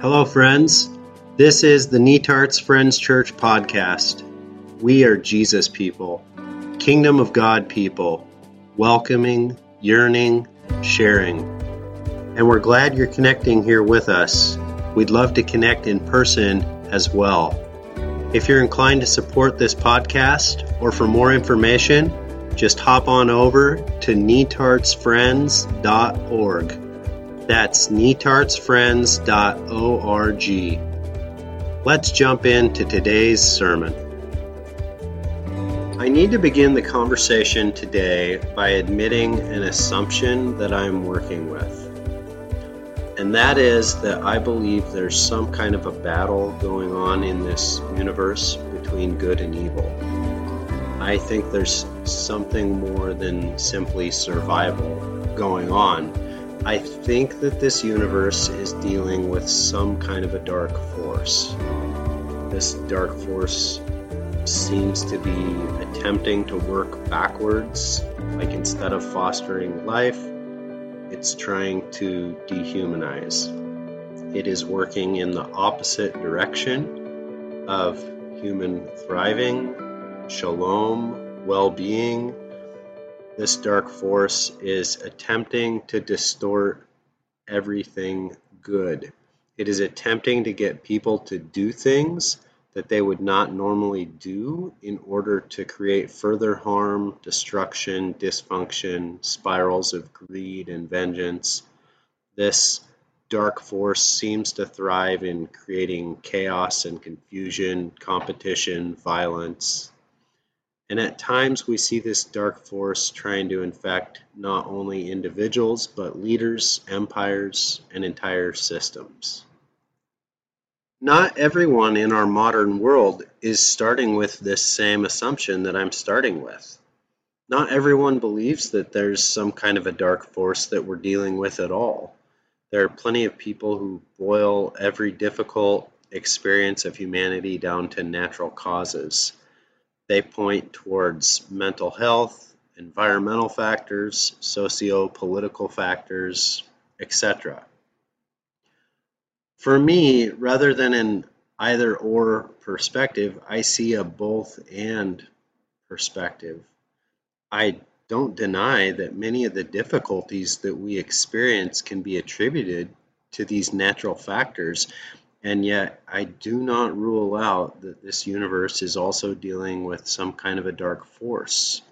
Hello, friends. This is the Netarts Friends Church podcast. We are Jesus people, Kingdom of God people, welcoming, yearning, sharing. And we're glad you're connecting here with us. We'd love to connect in person as well. If you're inclined to support this podcast or for more information, just hop on over to netartsfriends.org. That's netartsfriends.org. Let's jump into today's sermon. I need to begin the conversation today by admitting an assumption that I'm working with. And that is that I believe there's some kind of a battle going on in this universe between good and evil. I think there's something more than simply survival going on I think that this universe is dealing with some kind of a dark force. This dark force seems to be attempting to work backwards. Like instead of fostering life, it's trying to dehumanize. It is working in the opposite direction of human thriving, shalom, well being, this dark force is attempting to distort everything good. It is attempting to get people to do things that they would not normally do in order to create further harm, destruction, dysfunction, spirals of greed and vengeance. This dark force seems to thrive in creating chaos and confusion, competition, violence, and at times we see this dark force trying to infect not only individuals, but leaders, empires, and entire systems. Not everyone in our modern world is starting with this same assumption that I'm starting with. Not everyone believes that there's some kind of a dark force that we're dealing with at all. There are plenty of people who boil every difficult experience of humanity down to natural causes they point towards mental health, environmental factors, socio-political factors, etc. For me, rather than an either or perspective, I see a both and perspective. I don't deny that many of the difficulties that we experience can be attributed to these natural factors, and yet, I do not rule out that this universe is also dealing with some kind of a dark force.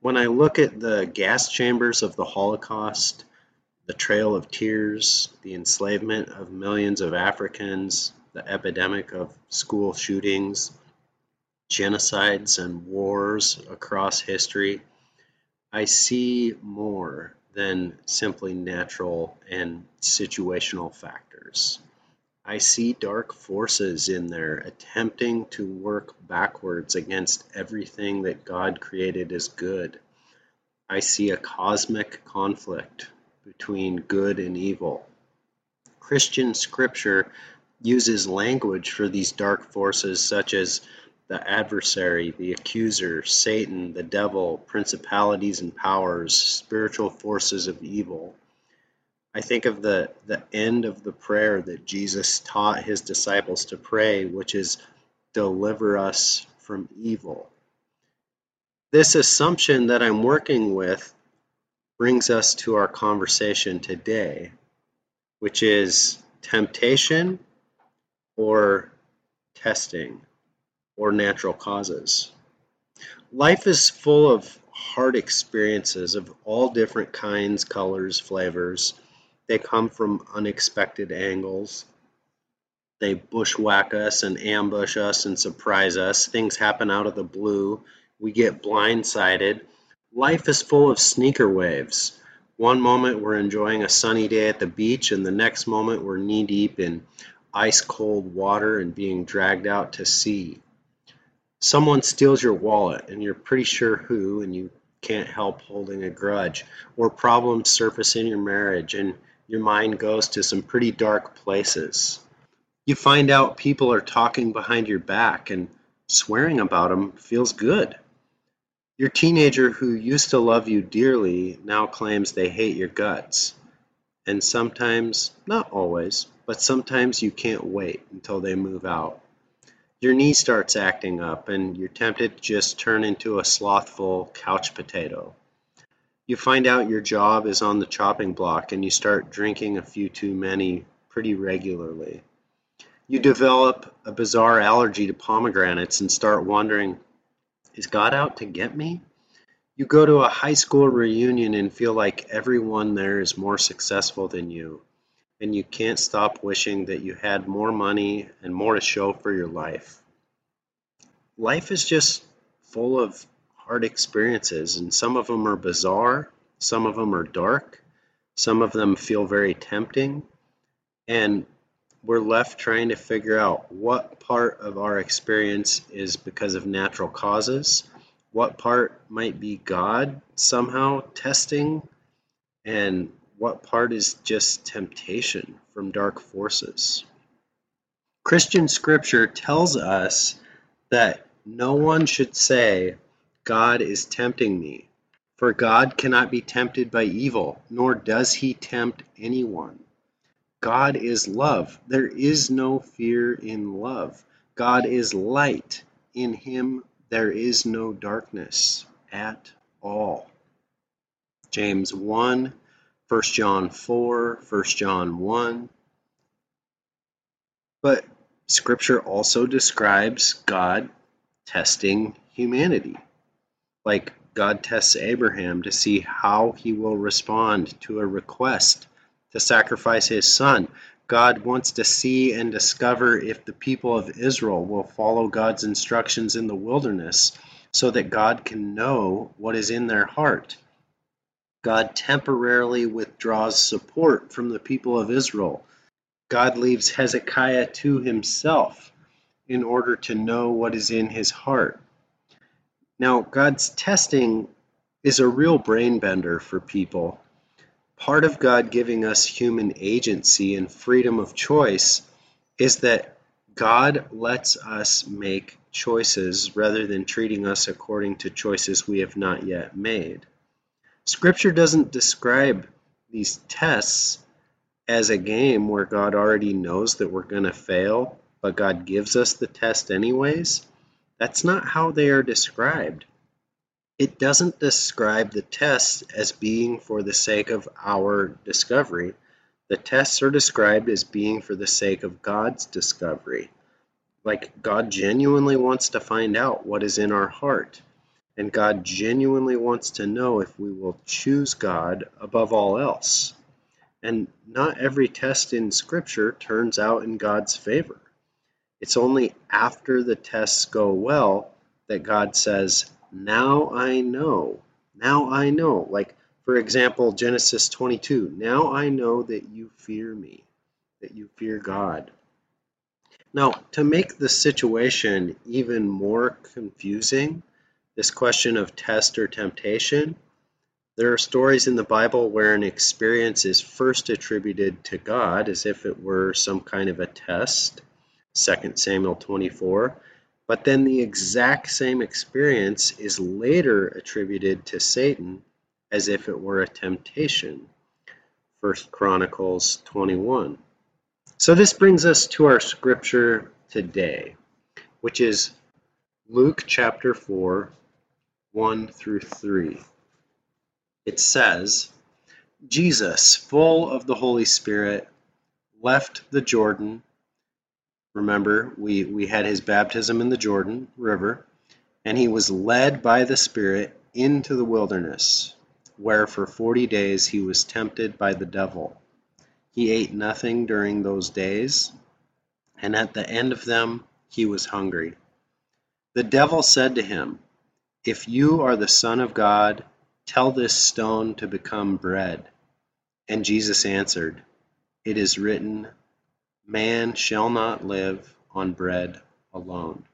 When I look at the gas chambers of the Holocaust, the Trail of Tears, the enslavement of millions of Africans, the epidemic of school shootings, genocides, and wars across history, I see more than simply natural and situational factors. I see dark forces in there attempting to work backwards against everything that God created as good. I see a cosmic conflict between good and evil. Christian scripture uses language for these dark forces such as the adversary, the accuser, Satan, the devil, principalities and powers, spiritual forces of evil. I think of the, the end of the prayer that Jesus taught his disciples to pray, which is deliver us from evil. This assumption that I'm working with brings us to our conversation today, which is temptation or testing or natural causes. Life is full of hard experiences of all different kinds, colors, flavors they come from unexpected angles. They bushwhack us and ambush us and surprise us. Things happen out of the blue. We get blindsided. Life is full of sneaker waves. One moment we're enjoying a sunny day at the beach, and the next moment we're knee deep in ice cold water and being dragged out to sea. Someone steals your wallet, and you're pretty sure who, and you can't help holding a grudge. Or problems surface in your marriage, and your mind goes to some pretty dark places. You find out people are talking behind your back and swearing about them feels good. Your teenager who used to love you dearly now claims they hate your guts. And sometimes, not always, but sometimes you can't wait until they move out. Your knee starts acting up, and you're tempted to just turn into a slothful couch potato. You find out your job is on the chopping block, and you start drinking a few too many pretty regularly. You develop a bizarre allergy to pomegranates and start wondering is God out to get me? You go to a high school reunion and feel like everyone there is more successful than you, and you can't stop wishing that you had more money and more to show for your life. Life is just full of hard experiences, and some of them are bizarre, some of them are dark, some of them feel very tempting, and we're left trying to figure out what part of our experience is because of natural causes what part might be God somehow testing, and what part is just temptation from dark forces. Christian scripture tells us that no one should say, God is tempting me, for God cannot be tempted by evil, nor does he tempt anyone. God is love. There is no fear in love. God is light. In him there is no darkness at all. James 1, 1 John 4, 1 John 1. But Scripture also describes God testing humanity. Like God tests Abraham to see how he will respond to a request to sacrifice his son. God wants to see and discover if the people of Israel will follow God's instructions in the wilderness so that God can know what is in their heart. God temporarily withdraws support from the people of Israel. God leaves Hezekiah to himself in order to know what is in his heart. Now, God's testing is a real brain bender for people part of God giving us human agency and freedom of choice is that God lets us make choices rather than treating us according to choices we have not yet made. Scripture doesn't describe these tests as a game where God already knows that we're going to fail, but God gives us the test anyways. That's not how they are described. It doesn't describe the tests as being for the sake of our discovery. The tests are described as being for the sake of God's discovery. Like God genuinely wants to find out what is in our heart. And God genuinely wants to know if we will choose God above all else. And not every test in Scripture turns out in God's favor. It's only after the tests go well that God says, now I know. Now I know. Like, for example, Genesis 22. Now I know that you fear me, that you fear God. Now, to make the situation even more confusing, this question of test or temptation, there are stories in the Bible where an experience is first attributed to God as if it were some kind of a test. 2 Samuel 24. But then the exact same experience is later attributed to Satan as if it were a temptation. 1 Chronicles 21. So this brings us to our scripture today, which is Luke chapter 4, 1 through 3. It says, Jesus, full of the Holy Spirit, left the Jordan Remember, we, we had his baptism in the Jordan River, and he was led by the Spirit into the wilderness, where for forty days he was tempted by the devil. He ate nothing during those days, and at the end of them he was hungry. The devil said to him, If you are the Son of God, tell this stone to become bread. And Jesus answered, It is written, Man shall not live on bread alone.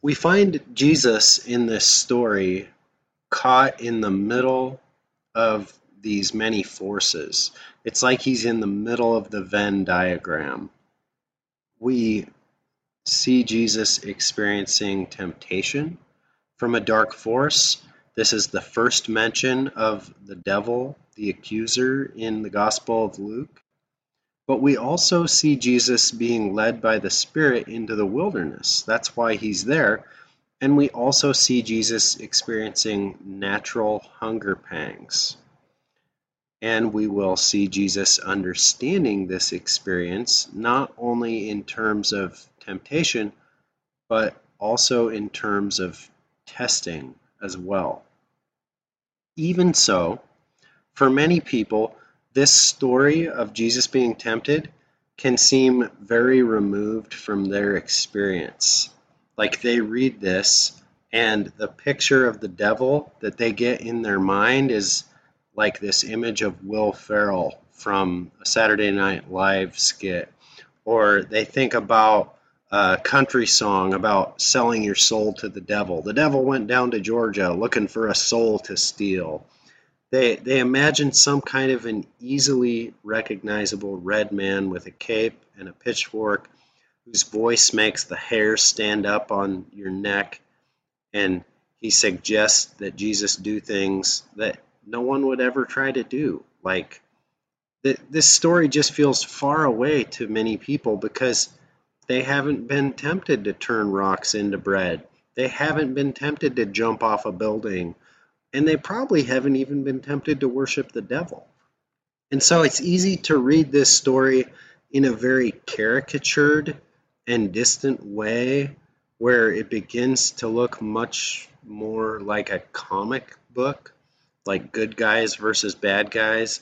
We find Jesus in this story caught in the middle of these many forces. It's like he's in the middle of the Venn diagram. We see Jesus experiencing temptation from a dark force. This is the first mention of the devil, the accuser, in the Gospel of Luke. But we also see Jesus being led by the Spirit into the wilderness. That's why he's there. And we also see Jesus experiencing natural hunger pangs. And we will see Jesus understanding this experience, not only in terms of temptation, but also in terms of testing as well. Even so, for many people, this story of Jesus being tempted can seem very removed from their experience. Like they read this, and the picture of the devil that they get in their mind is like this image of Will Ferrell from a Saturday Night Live skit, or they think about a country song about selling your soul to the devil. The devil went down to Georgia looking for a soul to steal. They, they imagine some kind of an easily recognizable red man with a cape and a pitchfork whose voice makes the hair stand up on your neck and he suggests that Jesus do things that no one would ever try to do. Like, this story just feels far away to many people because they haven't been tempted to turn rocks into bread. They haven't been tempted to jump off a building. And they probably haven't even been tempted to worship the devil. And so it's easy to read this story in a very caricatured and distant way where it begins to look much more like a comic book like good guys versus bad guys,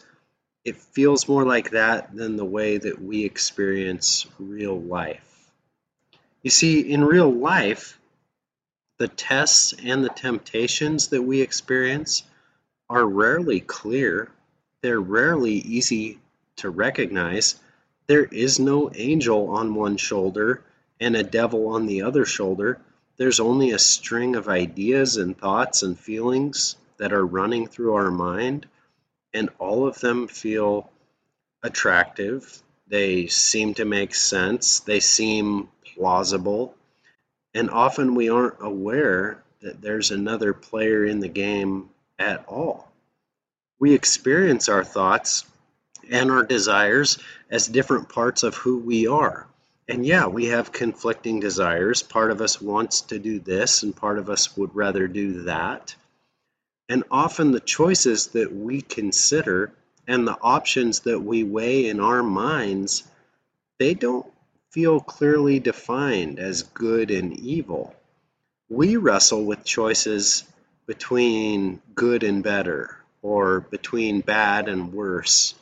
it feels more like that than the way that we experience real life. You see, in real life, the tests and the temptations that we experience are rarely clear. They're rarely easy to recognize. There is no angel on one shoulder and a devil on the other shoulder. There's only a string of ideas and thoughts and feelings that are running through our mind, and all of them feel attractive. They seem to make sense. They seem plausible. And often we aren't aware that there's another player in the game at all. We experience our thoughts and our desires as different parts of who we are. And yeah, we have conflicting desires. Part of us wants to do this, and part of us would rather do that. And often the choices that we consider and the options that we weigh in our minds, they don't feel clearly defined as good and evil. We wrestle with choices between good and better or between bad and worse.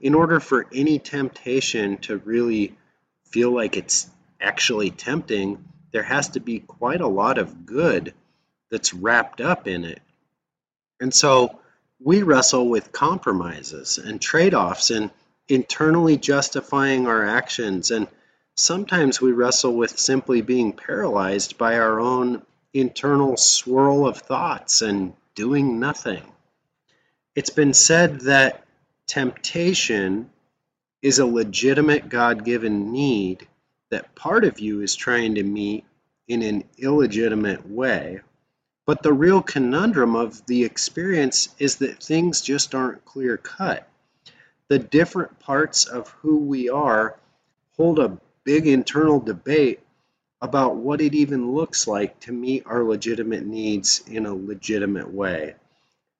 In order for any temptation to really feel like it's actually tempting, there has to be quite a lot of good that's wrapped up in it. And so we wrestle with compromises and trade offs and internally justifying our actions. And sometimes we wrestle with simply being paralyzed by our own internal swirl of thoughts and doing nothing. It's been said that temptation is a legitimate God given need that part of you is trying to meet in an illegitimate way but the real conundrum of the experience is that things just aren't clear cut. The different parts of who we are hold a big internal debate about what it even looks like to meet our legitimate needs in a legitimate way.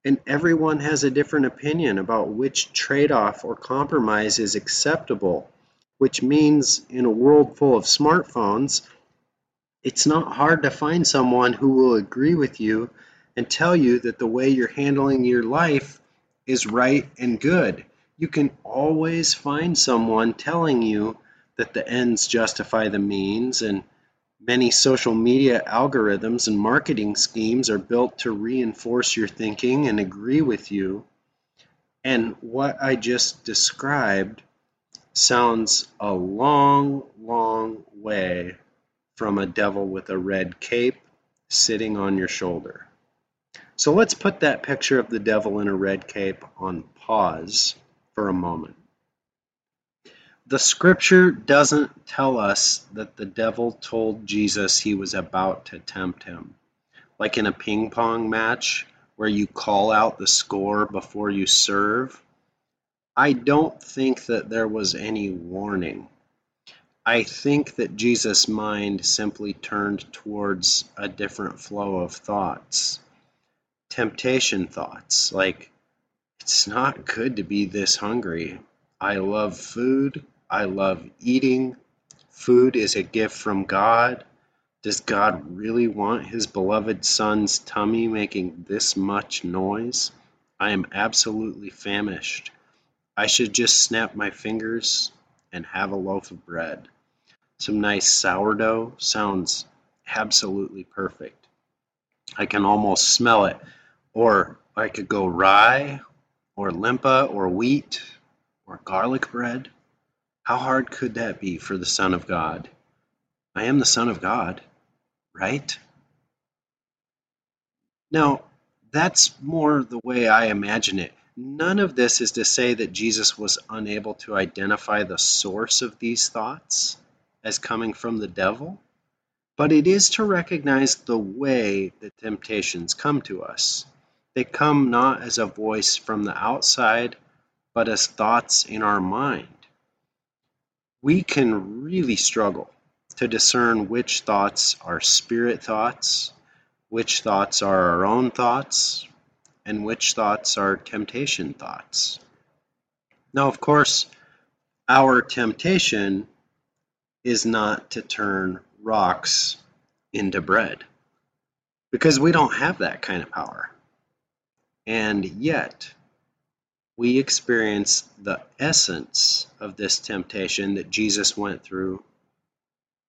And everyone has a different opinion about which trade off or compromise is acceptable, which means in a world full of smartphones, it's not hard to find someone who will agree with you and tell you that the way you're handling your life is right and good. You can always find someone telling you that the ends justify the means, and many social media algorithms and marketing schemes are built to reinforce your thinking and agree with you. And what I just described sounds a long, long way from a devil with a red cape sitting on your shoulder. So let's put that picture of the devil in a red cape on pause for a moment. The scripture doesn't tell us that the devil told Jesus he was about to tempt him. Like in a ping pong match where you call out the score before you serve. I don't think that there was any warning. I think that Jesus' mind simply turned towards a different flow of thoughts. Temptation thoughts, like, it's not good to be this hungry. I love food. I love eating. Food is a gift from God. Does God really want his beloved son's tummy making this much noise? I am absolutely famished. I should just snap my fingers and have a loaf of bread. Some nice sourdough sounds absolutely perfect. I can almost smell it. Or I could go rye or limpa or wheat or garlic bread. How hard could that be for the Son of God? I am the Son of God, right? Now, that's more the way I imagine it. None of this is to say that Jesus was unable to identify the source of these thoughts as coming from the devil, but it is to recognize the way the temptations come to us. They come not as a voice from the outside, but as thoughts in our mind. We can really struggle to discern which thoughts are spirit thoughts, which thoughts are our own thoughts, and which thoughts are temptation thoughts. Now, of course, our temptation is not to turn rocks into bread because we don't have that kind of power. And yet, we experience the essence of this temptation that Jesus went through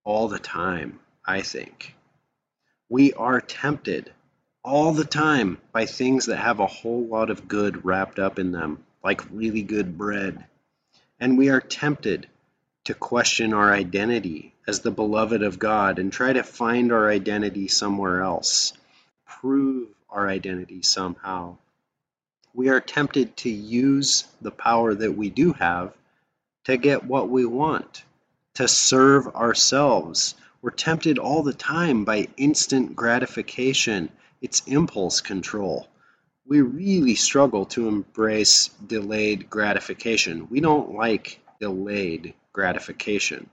all the time, I think. We are tempted all the time by things that have a whole lot of good wrapped up in them, like really good bread. And we are tempted to question our identity as the beloved of God and try to find our identity somewhere else, prove our identity somehow. We are tempted to use the power that we do have to get what we want, to serve ourselves. We're tempted all the time by instant gratification, it's impulse control. We really struggle to embrace delayed gratification. We don't like delayed gratification.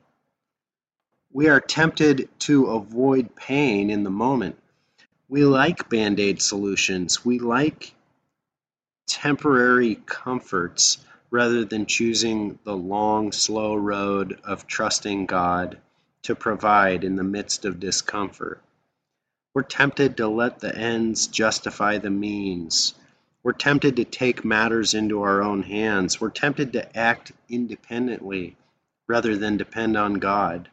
We are tempted to avoid pain in the moment. We like band aid solutions. We like temporary comforts rather than choosing the long, slow road of trusting God to provide in the midst of discomfort. We're tempted to let the ends justify the means. We're tempted to take matters into our own hands. We're tempted to act independently rather than depend on God.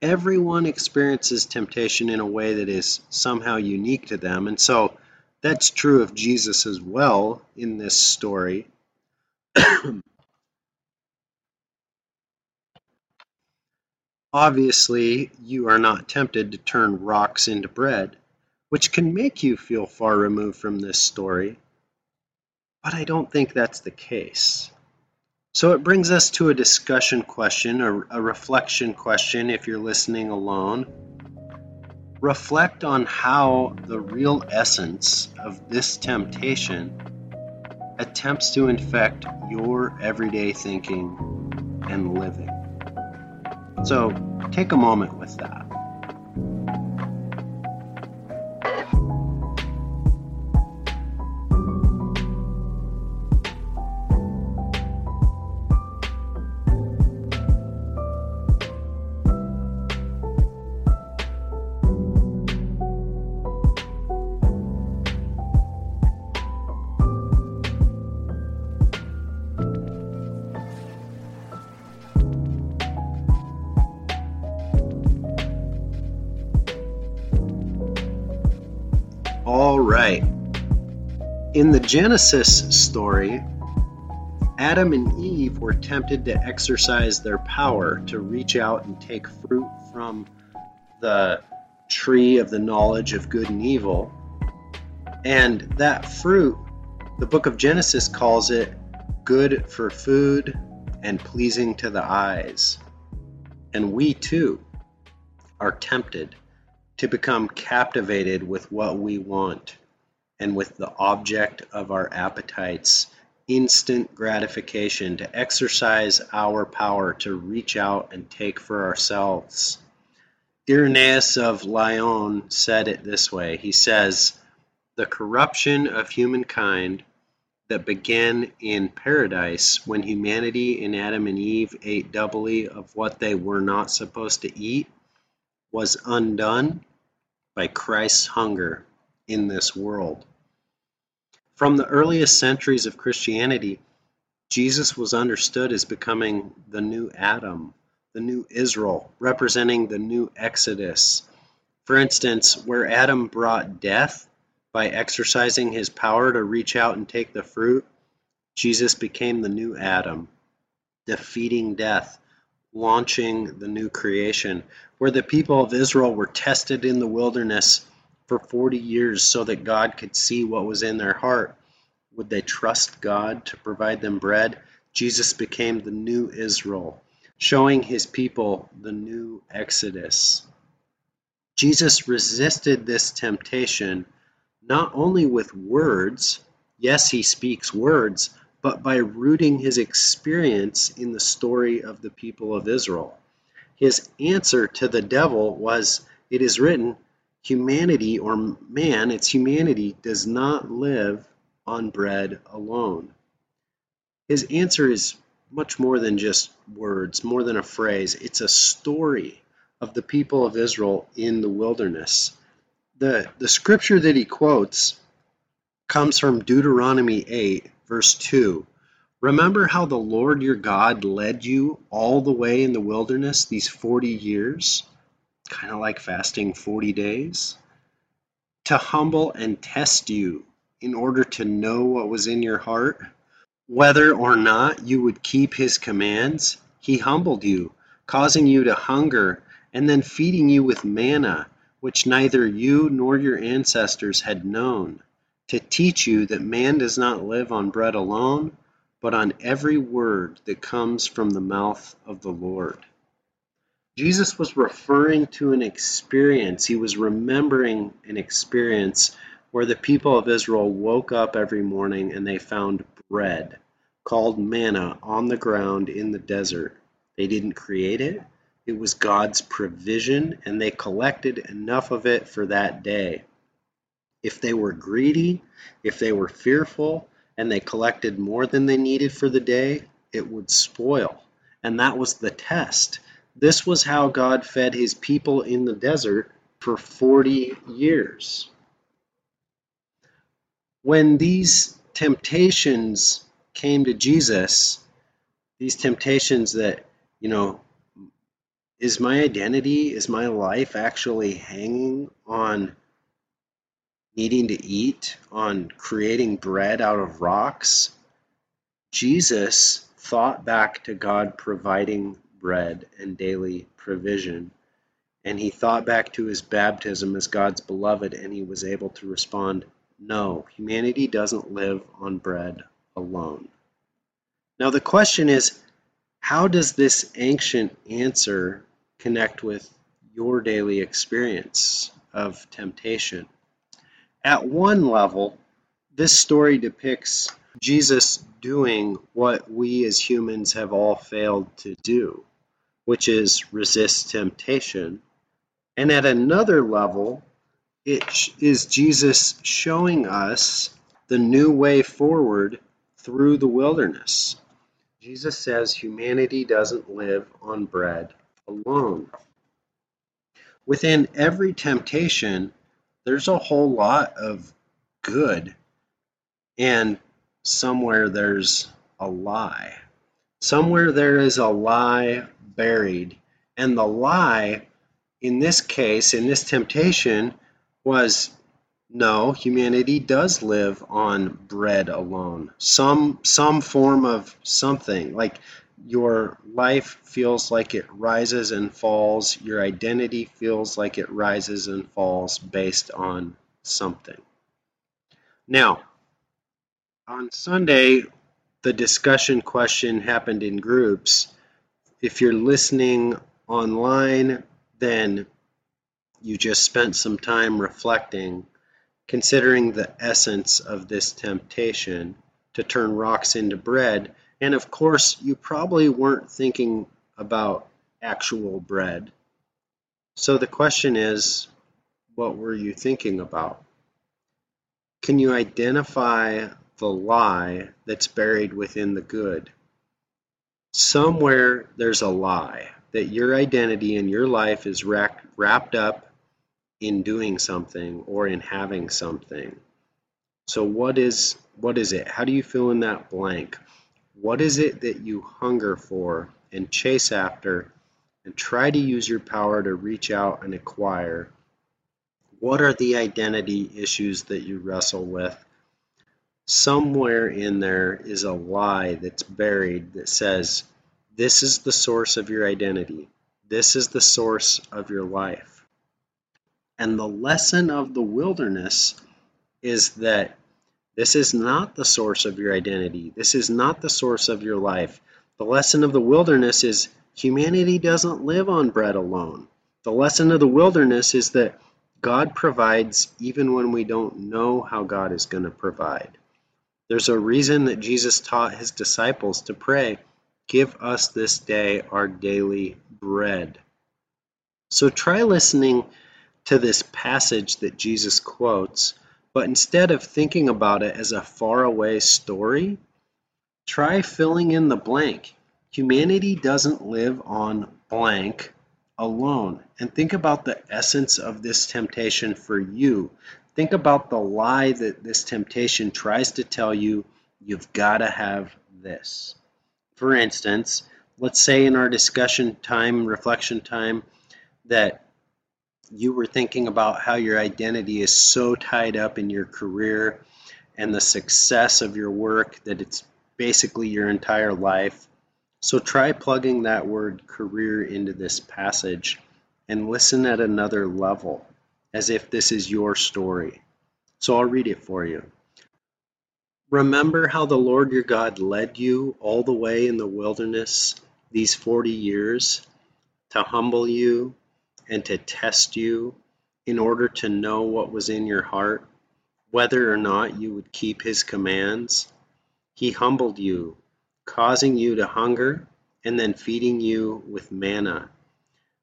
Everyone experiences temptation in a way that is somehow unique to them, and so that's true of Jesus as well in this story. Obviously, you are not tempted to turn rocks into bread, which can make you feel far removed from this story, but I don't think that's the case. So it brings us to a discussion question, a, a reflection question if you're listening alone. Reflect on how the real essence of this temptation attempts to infect your everyday thinking and living. So take a moment with that. In the Genesis story, Adam and Eve were tempted to exercise their power to reach out and take fruit from the tree of the knowledge of good and evil. And that fruit, the book of Genesis calls it good for food and pleasing to the eyes. And we too are tempted to become captivated with what we want and with the object of our appetites instant gratification, to exercise our power to reach out and take for ourselves. Irenaeus of Lyon said it this way He says, The corruption of humankind that began in paradise when humanity and Adam and Eve ate doubly of what they were not supposed to eat was undone by Christ's hunger in this world. From the earliest centuries of Christianity, Jesus was understood as becoming the new Adam, the new Israel, representing the new Exodus. For instance, where Adam brought death by exercising his power to reach out and take the fruit, Jesus became the new Adam, defeating death, launching the new creation, where the people of Israel were tested in the wilderness for 40 years so that God could see what was in their heart. Would they trust God to provide them bread? Jesus became the new Israel, showing his people the new Exodus. Jesus resisted this temptation not only with words, yes, he speaks words, but by rooting his experience in the story of the people of Israel. His answer to the devil was, It is written, humanity or man, its humanity, does not live on bread alone. His answer is much more than just words, more than a phrase. It's a story of the people of Israel in the wilderness. The, the scripture that he quotes comes from Deuteronomy 8, verse 2. Remember how the Lord your God led you all the way in the wilderness these 40 years? Kind of like fasting 40 days, to humble and test you in order to know what was in your heart. Whether or not you would keep his commands, he humbled you, causing you to hunger, and then feeding you with manna, which neither you nor your ancestors had known, to teach you that man does not live on bread alone, but on every word that comes from the mouth of the Lord. Jesus was referring to an experience. He was remembering an experience where the people of Israel woke up every morning and they found bread called manna on the ground in the desert. They didn't create it, it was God's provision, and they collected enough of it for that day. If they were greedy, if they were fearful, and they collected more than they needed for the day, it would spoil. And that was the test. This was how God fed his people in the desert for 40 years. When these temptations came to Jesus, these temptations that, you know, is my identity, is my life actually hanging on needing to eat, on creating bread out of rocks? Jesus thought back to God providing bread and daily provision. And he thought back to his baptism as God's beloved, and he was able to respond, No, humanity doesn't live on bread alone. Now, the question is, how does this ancient answer connect with your daily experience of temptation? At one level, this story depicts Jesus doing what we as humans have all failed to do which is resist temptation. And at another level, it is Jesus showing us the new way forward through the wilderness. Jesus says humanity doesn't live on bread alone. Within every temptation, there's a whole lot of good, and somewhere there's a lie. Somewhere there is a lie buried. And the lie, in this case, in this temptation, was no, humanity does live on bread alone. Some some form of something. Like your life feels like it rises and falls. Your identity feels like it rises and falls based on something. Now, on Sunday, the discussion question happened in groups if you're listening online, then you just spent some time reflecting, considering the essence of this temptation, to turn rocks into bread. And of course, you probably weren't thinking about actual bread. So the question is, what were you thinking about? Can you identify the lie that's buried within the good? Somewhere there's a lie that your identity and your life is wrapped up in doing something or in having something. So what is what is it? How do you fill in that blank? What is it that you hunger for and chase after and try to use your power to reach out and acquire? What are the identity issues that you wrestle with? Somewhere in there is a lie that's buried that says, This is the source of your identity. This is the source of your life. And the lesson of the wilderness is that this is not the source of your identity. This is not the source of your life. The lesson of the wilderness is humanity doesn't live on bread alone. The lesson of the wilderness is that God provides even when we don't know how God is going to provide. There's a reason that Jesus taught his disciples to pray, Give us this day our daily bread. So try listening to this passage that Jesus quotes but instead of thinking about it as a faraway story, try filling in the blank. Humanity doesn't live on blank alone. And think about the essence of this temptation for you. Think about the lie that this temptation tries to tell you you've got to have this. For instance, let's say in our discussion time, reflection time, that you were thinking about how your identity is so tied up in your career and the success of your work that it's basically your entire life. So try plugging that word career into this passage and listen at another level as if this is your story. So I'll read it for you. Remember how the Lord your God led you all the way in the wilderness these 40 years to humble you and to test you in order to know what was in your heart, whether or not you would keep his commands. He humbled you, causing you to hunger, and then feeding you with manna,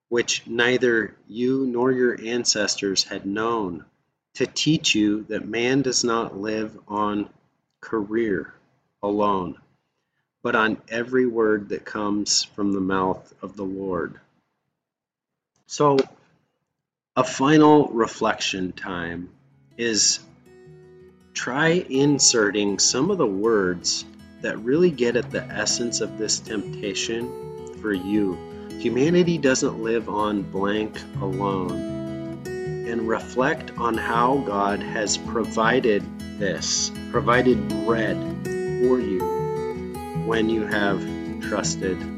which neither you nor your ancestors had known, to teach you that man does not live on career alone, but on every word that comes from the mouth of the Lord. So, a final reflection time is try inserting some of the words that really get at the essence of this temptation for you. Humanity doesn't live on blank alone. And reflect on how God has provided this, provided bread for you when you have trusted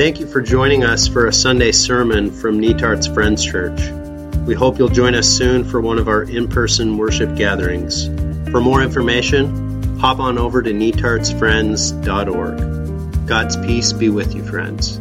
Thank you for joining us for a Sunday sermon from Netarts Friends Church. We hope you'll join us soon for one of our in person worship gatherings. For more information, hop on over to netartsfriends.org. God's peace be with you, friends.